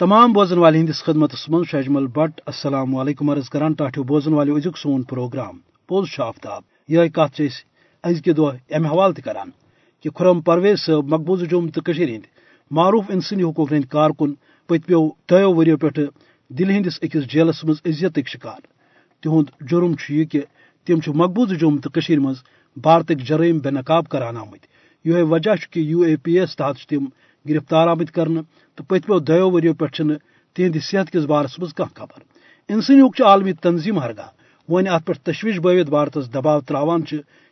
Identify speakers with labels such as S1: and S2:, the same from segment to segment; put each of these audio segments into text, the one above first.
S1: تمام بوزن والے ہندس خدمت من شجمل بٹ، السلام علیکم عرض کران ٹاٹو بوزن والے ازیک سون پروگرام پوز آفتاب۔ یہ کت ازکہ دہ امہ حوالہ تہ کران کہ خرم پرویز صاحب مقبوضہ جوم تو ہند، معروف انسانی حقوق ہند کارکن پتمو دو وریو پہ دل ہندس اکس جیلس مز عزت شکار۔ تہد جرم یہ کہ تم مقبوضہ جوم تو مز بھارتک جرائم بے نقاب کران آمت یہ وجہ کہ یو اے پی ایس تحت تم گرفتار آمت کرنے تو پتمو دو وریو پہ تہند صحت کس بارس مز کھانا خبر۔ انسانی حقوق عالمی تنظیم ہرگاہ ون ات پہ تشویش بوت بھارتس دباؤ تراوان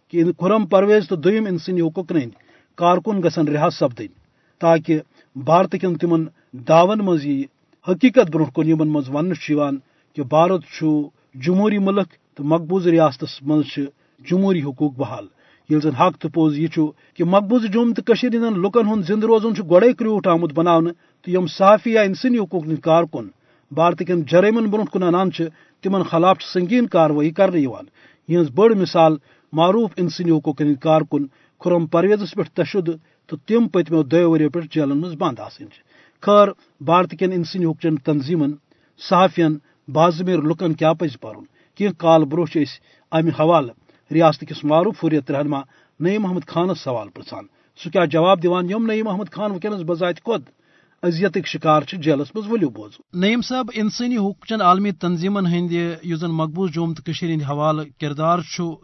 S1: کہ خرم پرویز تو دم انسانی حقوق ہند کارکن گھن رہا سپدن تاکہ بھارت کن تم دعون مز یہ حقیقت برو کن یمن مز ون کہ بھارت جمہوری ملک تو مقبوض ریاست مز جمہوری حقوق بحال۔ یل زن حق تو پوز یہ کہ مقبوض جوم تو ہند لکن ہند زند روزن گوڑے کروٹ آمت بنا تو یم صحافی یا انسانی حقوق ہند کارکن بھارت کن جرائمن برو کن انان تمن خلاف سنگین کاروی کرنے یہ بڑ مثال معروف انسانی حقوق ہند کارکن خرم پرویزس پہ تشد تو تم پتمو دو وریو پہ جیلن مز بند آسن خیر بھارت کن انسانی حقوق تنظیمن، صحافین، بازمیر لکن کیا پز پرن؟ کی کال برو امہ حوالہ ریاست کس معروف حریت رہنما نعیم محمد خانس سوال پرسان۔ سہ کیا جواب دیوان یم نعیم محمد خان ونکس بذات خود اذیتک شکار جیلس مز ولو بوزو نعیم صاحب، انسانی حقوق چن عالمی تنظیمن ہند اس زن مقبوض جوم تو ہند حوالہ کردار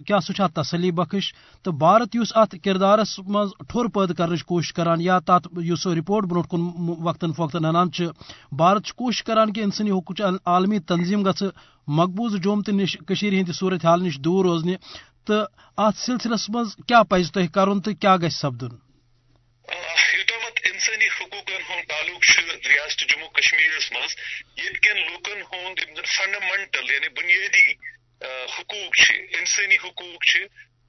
S1: کیا سہ تسلی بخش؟ تو بھارت اس ات کردارس مز ٹھور پید کرنے کوشش کران یا تات اس رپورٹ برو کن وقتاً فوقتاً انان بھارت کوشش کران کہ انسانی حقوق عالمی تنظیم گھ مقبوض جوم تو نش ہند صورت حال نش دور روزنہ تو ات سلسلس مز کیا پز تہ کرن تو کیا گھ سپدن؟
S2: انسانی حقوقن ہند تعلق ریاست جموں کشمیر مز کن لوکن ہند فنڈامنٹل یعنی بنیادی حقوق انسانی حقوق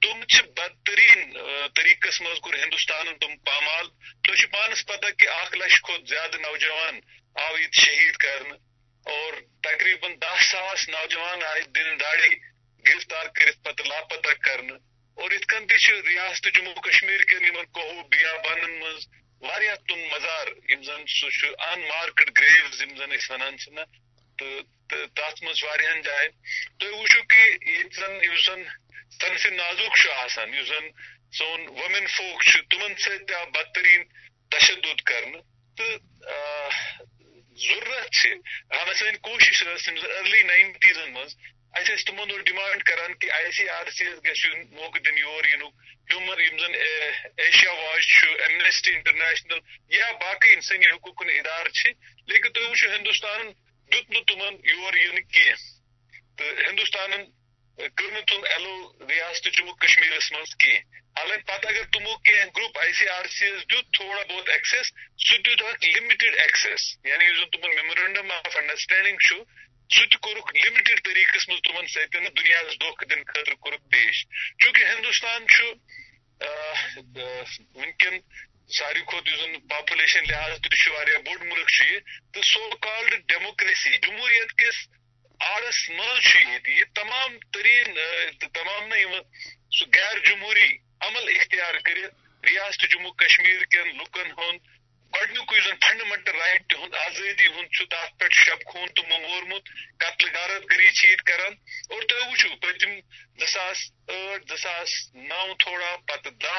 S2: تم بدترین طریقس مز کور ہندوستان تم پامال۔ تو پانس پتہ کہ اخ لچھ کھت زیادہ نوجوان آو یہ شہید کرنے اور تقریباً دہ ساس نوجوان آئے دن داڑی گرفتار کرت پتہ لاپتہ کرنے اور ات کن ریاست جموں کشمیر کن کوہو بیابانن مز واریاہ تم مزار یم زن سہ ان مارکڈ گریوز یم زن اس ونان چھ نا تو تات مز واریاہن جائن تو وچھو کہ یہ زن یو زن تنف نازک چھ آسان یو زن سون ومن فوک چھ تمن سے تیا بدترین تشدد کرن۔ تو ضرورت چھ۔ ہم سن کوشش ارلی نائنٹیزن مز اچھا تمن اور ڈیمانڈ کران کہ آئی سی آر سی گھس موقع دن یور ینک یعنی ہیومن یم زن ایشیا واچ ایمنیسٹی انٹرنیشنل یا باقی انسانی حقوق ادارہ لیکن تھی وچو ہندوستان دیت نا تمن یور یعنی ین کی تو ہندوستان کر تم ایلو ریاست جموں کشمیر مز کی حالانکہ پتہ اگر تمو کی group I C R C S دیت تھوڑا بہت ایکسیس سہ دیت لمٹڈ ایکسیس یعنی یس تمن میمورینڈم آف انڈرسٹینڈنگ سہ تک لمٹڈ طریقہ مز تمن ستن دنیا دھوکہ دن خاطر کورک پیش۔ چونکہ ہندوستان ونکن ساری کھت پاپولیشن لحاظ تہ بوڑ ملک یہ۔ تو سو کالڈ ڈیموکریسی جمہوریت کس آڑس مز یہ تمام ترین تمام نا سہ غیر جمہوری عمل اختیار کر ریاست جموں کشمیر کن لکن ہند گۄڈنیُکُے زن فنڈامنٹل رائٹ تہُنٛد آزٲدی ہُنٛد چھُ تتھ پٮ۪ٹھ شب خوٗن تِمو مورمُت قتل غارت گری چھِ ییٚتہِ کران۔ اور تُہۍ وٕچھِو، پٔتِم زٕ ساس ٲٹھ، زٕ ساس نو تھوڑا پتہٕ دہ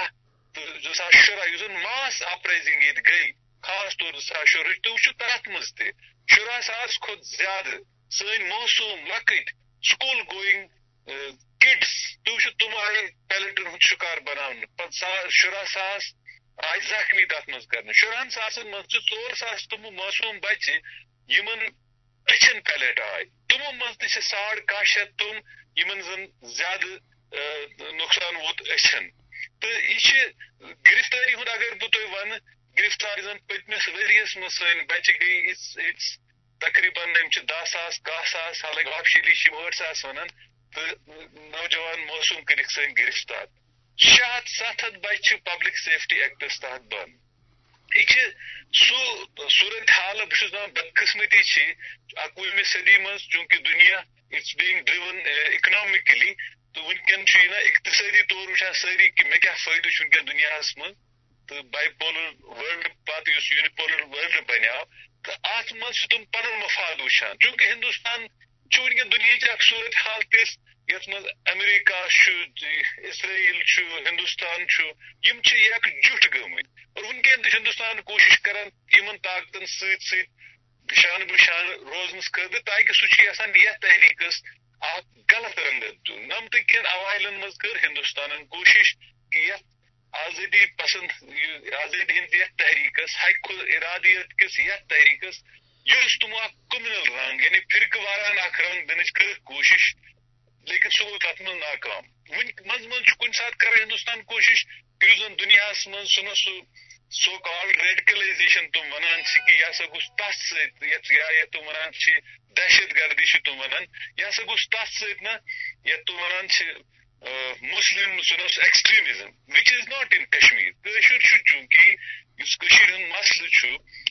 S2: تہٕ زٕ ساس شُراہ یُس زن ماس اپرایزنگ ییٚتہِ گٔے، خاص طور زٕ ساس شُرہٕچ تُہۍ وٕچھِو تتھ منٛز تہِ، شُراہ ساس کھۄتہٕ زیادٕ سٲنۍ موسوٗم لۄکٕٹۍ سکوٗل گویِنگ کڈس تُہۍ وٕچھِو تِم آیہِ پیلٹن ہُنٛد شِکار بناونہٕ۔ پتہٕ ساس شُراہ ساس زخمی تر مز کر شرہن ساسن مز ژور ساس تم معصوم بچہ یمن اچھن پیلٹ آئی تمو مز تہ ساڑ کاہ شیت تم یمن زن زیادہ نقصان ووت اچھن تو یہ گرفتاری ہند اگر بہ تہ ون گرفتاری زن پتمس ورس مز سن بچہ گئی تقریباً دہ ساس، کاہ ساس، حالانکہ آفشلی ٲٹھ ساس ونان۔ تو نوجوان موسوم کرک سن گرفتار۔ شیٚے ہتھ ستھ ہتھ بچہ پبلک سیفٹی ایکٹس تحت بند۔ یہ سہ صورت حال بہت دپان بدقسمتی اکوہمہ صدی مز چونکہ دنیا اٹس بینگ ڈرون اکنامکلی تو ونکن نا اقتصادی طور وچان ساری کہ مے کیا فائدہ ونکن دنیا مز تو بائی پولر ورلڈ پتہ اس یونیپولر ورلڈ بنیو تو ات مز تم پن مفاد وچان چونکہ ہندوستان ونکین دنیا اخ صورت حال تس یت مز امریکہ اسرائیل ہندوستان یم یک جٹ گمت اور ونکین ہندوستان کوشش کران ان طاقتن ست ست شان بشان روزنس خاطر تاکہ سہ یتھ تحریکس اخ غلط رنگت دن نمت کن اوائلن مز کر ہندوستان کوشش کہ یتھ آزادی پسند آزادی ہند یتھ تحریکس حق ارادیت کس یتھ تحریکس یہ تمو اخ کمنل رنگ یعنی فرقہ واران اخ رنگ دنچ کر کوشش۔ لیکن سہ گو تر من ناکام۔ ون مز من کن سات کر ہندوستان کوشش کہ زن دنیا من سہ سہ سو کال ریڈیکلائزیشن تم ونان کہ یہ سا گوس تس ست یا تم ونان دہشت گردی تم ونان، یہ سا گوس تس ست یا تم ونان مسلم since extremism which is not in Kashmir کشر چونکہ اس ہند مسل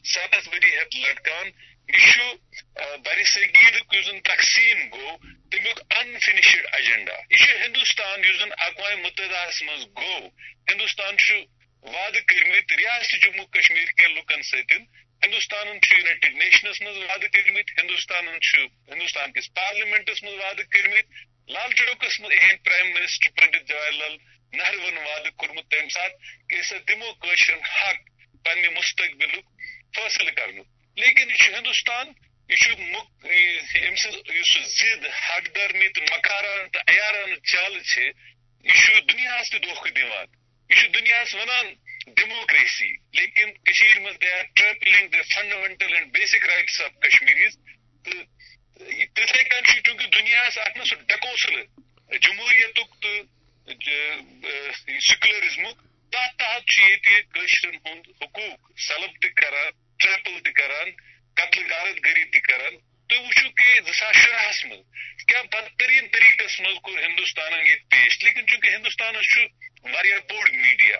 S2: ستھ وری ہت لٹکان۔ یہ بر صغیر اس تقسیم گو تمیک انفنشڈ ایجنڈا یہ ہندوستان اس اقوام متحدہ مز گو ہندوستان وعدہ کرمت ریاست جموں کشمیر کے لکن ستن ہندوستان یونائٹڈ نیشنس مز وعدہ کرمت ہندوستان ہندوستان کس پارلیمنٹس مز وعدہ کرمت لال چوکس من اہم پرائم منسٹر پنڈت جواہر لال نہرون وعدہ کورمت تمہ سات کہ اسا دمو کشر حق پنہ مستقبل فیصلہ کرن لیکن یہ ہندوستان، یہ ام زد حق درمی تو مکاران تو عیاران چال یہ دنیا تہ دھوکہ دان یہ دنیا ونان ڈیموکریسی لیکن کشیر مز they are trampling the fundamental and basic rights of Kashmiris تو تتھے کن چونکہ دنیا اک نا سہ ڈکوسل جمہوریت تو سیکولرزمک تحت تحت یہ ہند حقوق سلب تران ٹریپل تران قتل غارت گری تران تو وچو کہ زاس شرہس من کیا بدترین طریقس مز کور ہندوستان یہ پیش لیکن چونکہ ہندوستان واریاہ بوڑ میڈیا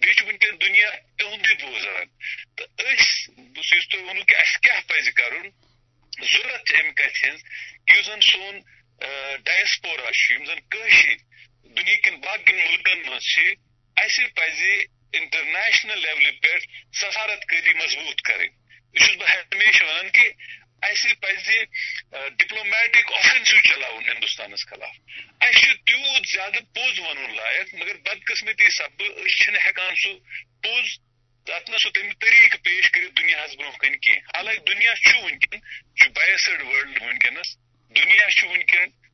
S2: بیچ ونکن دنیا تہندی بوزان تو اس تھی ونو کہ اس کیا پز کرن ضرورت ام کت ہز کہ زن سون ڈائسپورا زن کشر دنیا کن باقی ملکن مز اس پز انٹرنیشنل لیول پہ سفارت کاری مضبوط کریں یہ بہ ہمیشہ ونان کہ اس پز ڈپلومیٹک آفنسو چلاؤن ہندوستان خلاف اس تیوت زیادہ پوز ون لائق مگر بدقسمتی سب ہکان سہ پوز تک نا سہ تم طریقہ پیش کر دنیا برو کن کی حالانکہ دنیا ونکن بائسڈ ورلڈ ونکس دنیا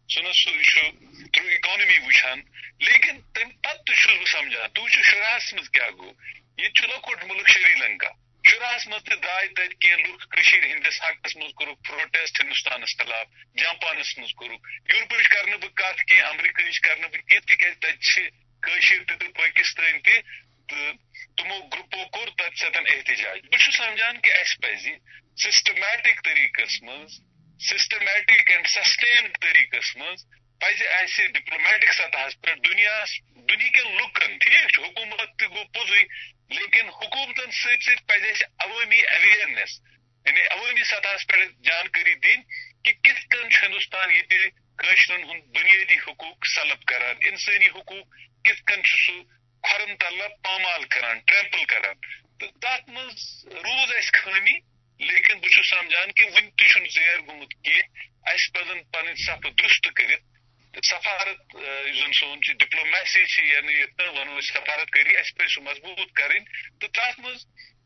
S2: ونکن سہ سہ تھرو اکانمی وچان لیکن تم پتہ بہ سمجھان تو شراہس مز کیا گو یہ لکٹ ملک شری لنکا شراہس مز تہ درائے تت کی ہندس حقس مز کور پروٹیسٹ ہندوستان خلاف جاپانس مز کور یورپچ کر کت کی امریکہ کر تک تشر تہ پاکستان تہ تمو گروپو کور تت ستن احتجاج بہ سمجھان کہ اس پزی سسٹمیٹک طریقس مز سسٹمیٹک اینڈ سسٹین طریقس مز پز اس ڈپلومیٹک سطح پہ دنیا دنیا کن لکن ٹھیک حکومت تہ گو پوزی لیکن حکومتن ست ست پز اس عوامی اویئرنیس یعنی عوامی سطح پہ جانکاری دین کہ کت کن ہندوستان یہ قشرن ہند بنیادی حقوق سلب کران انسانی حقوق کت کن سہ کھرن تل پامال کران ٹریمپل کران تو تک مز، روز اس خامی لیکن بہ سمجھان کہ ون تہ زیر گومت کی اس پزن پن صف درست کرت، سفارت زن سون ڈپلومیسی یعنی ونو سفارت کری اس پہ سہ مضبوط کریں تو تک مز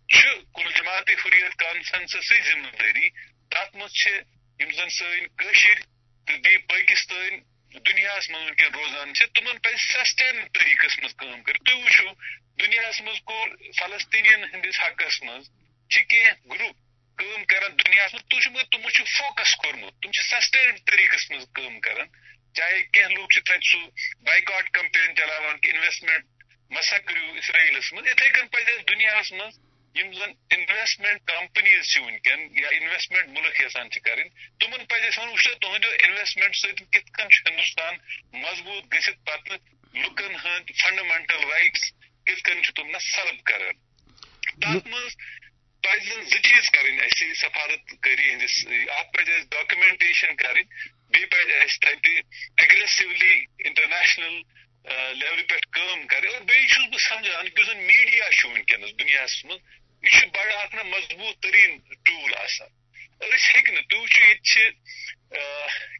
S2: کل جماعت حریت کانفرنسس ذمہ داری تک مز زن سن تو بی پاکستان دنیا من ونکن روزان تمن پہ سسٹین طریقس مز کام کر تھی وچو دنیا مز کور فلسطینین ہندس حقس مز کی گروپ کام کران دنیا مز تھی مگر تمو فوکس کورمت تم سسٹین طریقس مز کام کران۔ چاہے کی لوگ تت سہ بائیکاٹ کمپین چلاوان کہ انویسٹمنٹ مسا کرو اسرائیلس مز اتھے کن پہ دنیا مز یم زن انویسٹمنٹ کمپنیز ونکین یا انویسٹمنٹ ملک یسان کریں تمن پہ ون وچ تہند انویسٹمنٹ ست کت کن ہندوستان مضبوط گھت پتہ لکن ہند فنڈامنٹل رائٹس کت کن تم نا سلب کران۔ تک مز پزن ز چیز کریں اس سفارت کری ہندس ات پہ ڈاکومنٹیشن کریں بی پہ تتہ اگریسولی انٹرنیشنل لیول پہ کام کر اور بیٚیہِ بیس بہ سمجھان یعنی کہ میڈیا ونکس دنیا مز یہ بڑا اخ مضبوط ترین ٹول آسان اس ہیکہ نہ تُہۍ وٕچھِو ییٚتہِ چھِ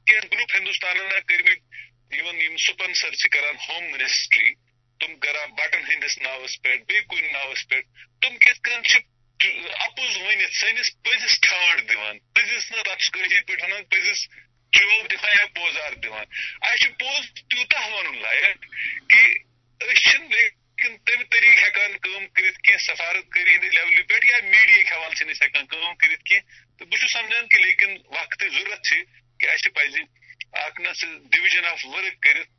S2: کینٛہہ گرُپ ہندوستانن کٔرمٕتۍ یِمن یِم سپانسر چھِ کران ہوم منسٹری تم کران بٹن ہندس ناوس پہ بیٚیہِ کُنہِ ناوس پہ تم کِتھ کٔنۍ چھِ اپُز ؤنِتھ سٲنِس پٔزِس ٹھانڈ دِوان پٔزِس نہٕ تتھ چھِ کٲشِر پٲٹھۍ ونان پٔزِس چوب دِوان یا پوزار دِوان اَسہِ چھُ پوٚز تیوٗتاہ وَنُن لایق کہِ أسۍ چھِنہٕ لیکن تمہِ طریقہٕ ہٮ۪کان کٲم کٔرِتھ کینٛہہ سفارت کٲری ہٕنٛدِ لیولہِ پٮ۪ٹھ یا میٖڈیاہٕکۍ حوالہٕ چھِنہٕ أسۍ ہٮ۪کان کٲم کٔرِتھ کینٛہہ تہٕ بہٕ چھُس سمجھان کہِ لیکن وقتٕچ ضروٗرت چھِ کہِ اَسہِ پَزِ اکھ نہ سُہ ڈِوِجن آف ؤرٕک کٔرِتھ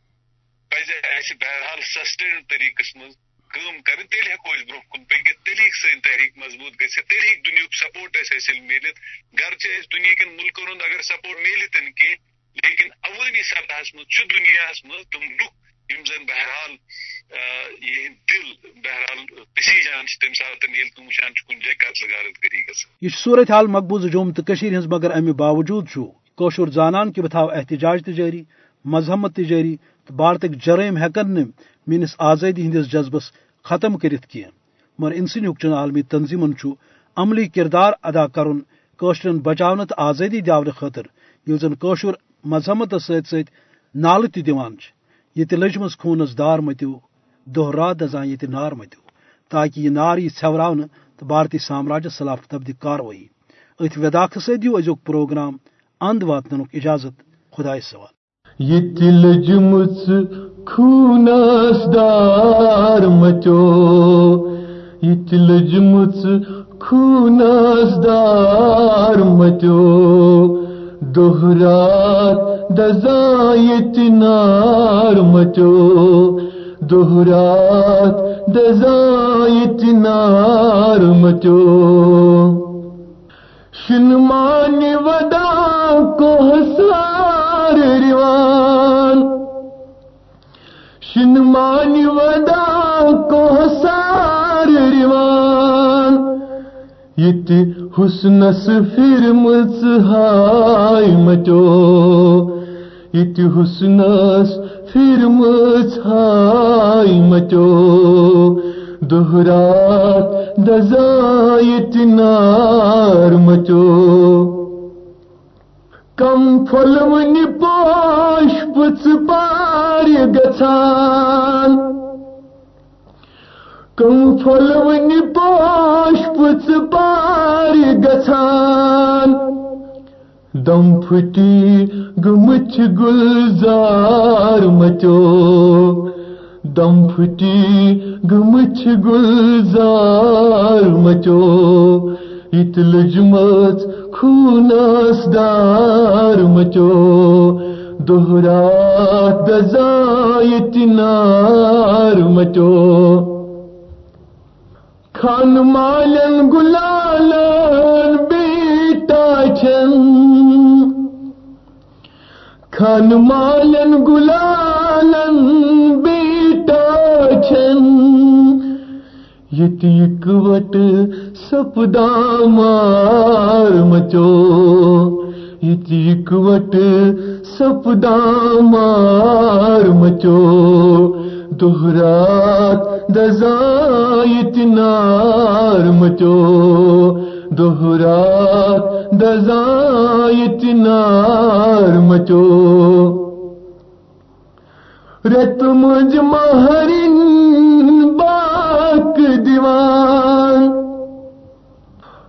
S2: پَزِ اَسہِ بہرحال سسٹین طریٖقس منٛز کٲم کرٕنۍ تیٚلہِ ہٮ۪کو أسۍ برونٛہہ کُن پٔکِتھ تیٚلہِ ہیٚکہِ سٲنۍ تحریٖک مضبوٗط گٔژھِتھ تیٚلہِ ہیٚکہِ سپورٹ اَسہِ حٲصِل میٖلِتھ گرچہِ اَسہِ دُنہِکٮ۪ن مُلکن ہُنٛد اگر سپورٹ میلہِ تہِ کینٛہہ لیکن عوٲمی سطحس منٛز چھُ دُنیاہس منٛز تِم لُکھ یِم زن بہرحال یہ دل بہرحال پسیجان تم سات یل تم وچان کن جائے قتل غارت گری گھن
S1: یہ صورت حال مقبوض جوم تو ہز مگر امہ باوجود کوشر زانان کہ بہ تھو احتجاج تہ جاری مذہمت تہ جاری، تو بھارتک جرائم ہیکن نہ آزادی ہندس جذبس ختم کرت کی مگر انسانی حقوق عالمی تنظیمن عملی کردار ادا کرن کوشرن بچاؤن تو آزادی دور خاطر یل زن کوشر مذہمت ست ست نالہ تہ دان یہ لجمز خونس دار متو دہ رات دزان یہ نار متو تاکہ یہ نار یہ ژھوراؤن تو بھارتی سامراجس خلاف تبدی کاروی ات وداخ ست دیو ازیک پروگرام اند واتن اجازت خدا سوال
S3: یہ لجمز خونس دار مچو یہ لجمز خونس دار مچو دہرات دزایت نار مچو دہرات دزایت نار مچو شنمان ودا کو سار ریوان شنمان ودا کو سار ریوان یت حسنس پھر مچ ہائے مچو یت حسنس پھر مچھائی مچو دہرات دزایت نار مچو کم پھل ون پوش پچ پار گھان کم پھل ون پوش پچ پار گھان دم پھٹی گمچ گلزار مچو۔ دم پھٹی گمچ گلزار مچو۔ ات لجمت خونس دار مچو۔ دوہرا دزایت نار مچو۔ خان مالن گلالن بیٹا چند کھن مالن گلالن بیٹا چھن۔ یتیک وٹ سپدا مار مچو۔ یتیک وٹ سپدا مار مچو۔ دہرات دزایت نار مچو۔ دہرات دزایت نار مچو۔ رت مجھ مہرین باک دیوان۔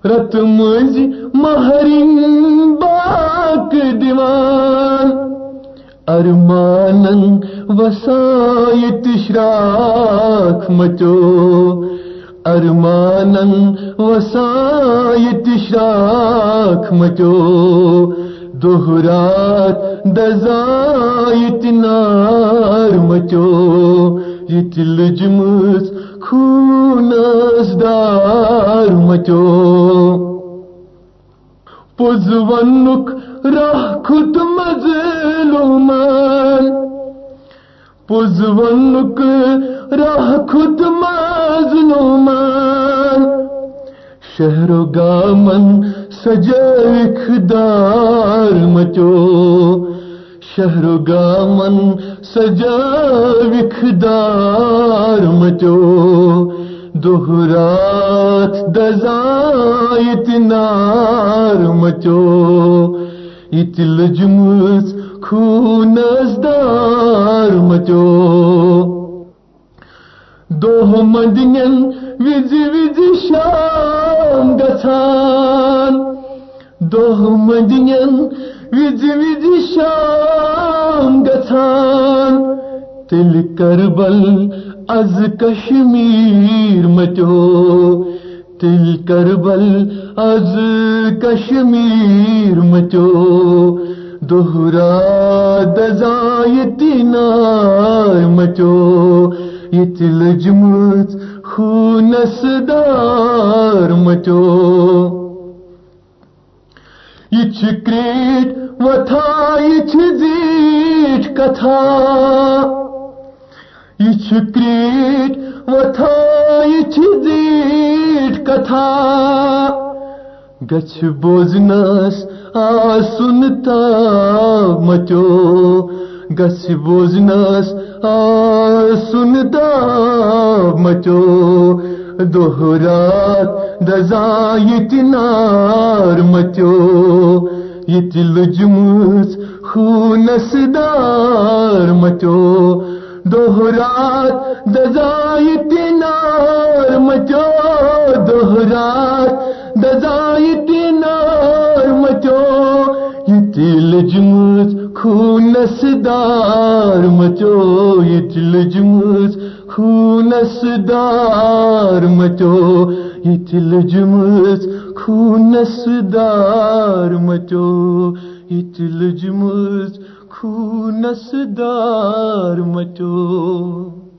S3: رت مجھ مہرین باک دیوان، ارمانن وسایت شراک مچو۔ ارمانن وسایت شراک مچو۔ دہرات دزایت نار مچو۔ یہ لجمس خونس دار مچو۔ پوز راہ خود مظلومان پوز ونک راہ خود مظلومان شہر و گامن سجا دار مچو. شہر و گامن سجا دار مچو. دہرات دزایت نار مچو یہ لجمز خونس دار مچو۔ دہ مدین وز وز شام گھان دہ مدین وز وز شام گھان تل کربل از کشمیر مچو تل کربل از کشمیر مچو۔ دوہرا دزایتی نار مچو، یہ تل جمت خونس دار مچو۔ یہ چکریٹ وتھا، یہ زیٹ کتھا۔ یہ کریٹ وتھا یہ زیٹ کتھا۔ گچھ بوزنس آ سنتا مچو۔ گچھ بوزنس آ سنتا مچو۔ دوہرات دزا یہ نار مچو۔ یہ تل جمس خونس دار مچو۔ دوہرات دزائی تینار مچو دوہرات دزائی تینار مچو، یہ تل جمس خونس دار مچو، یہ تل جمس خونس دار مچو، یہ تل جمس خونس دار مچو، یہ تل جمس خونس دار مچو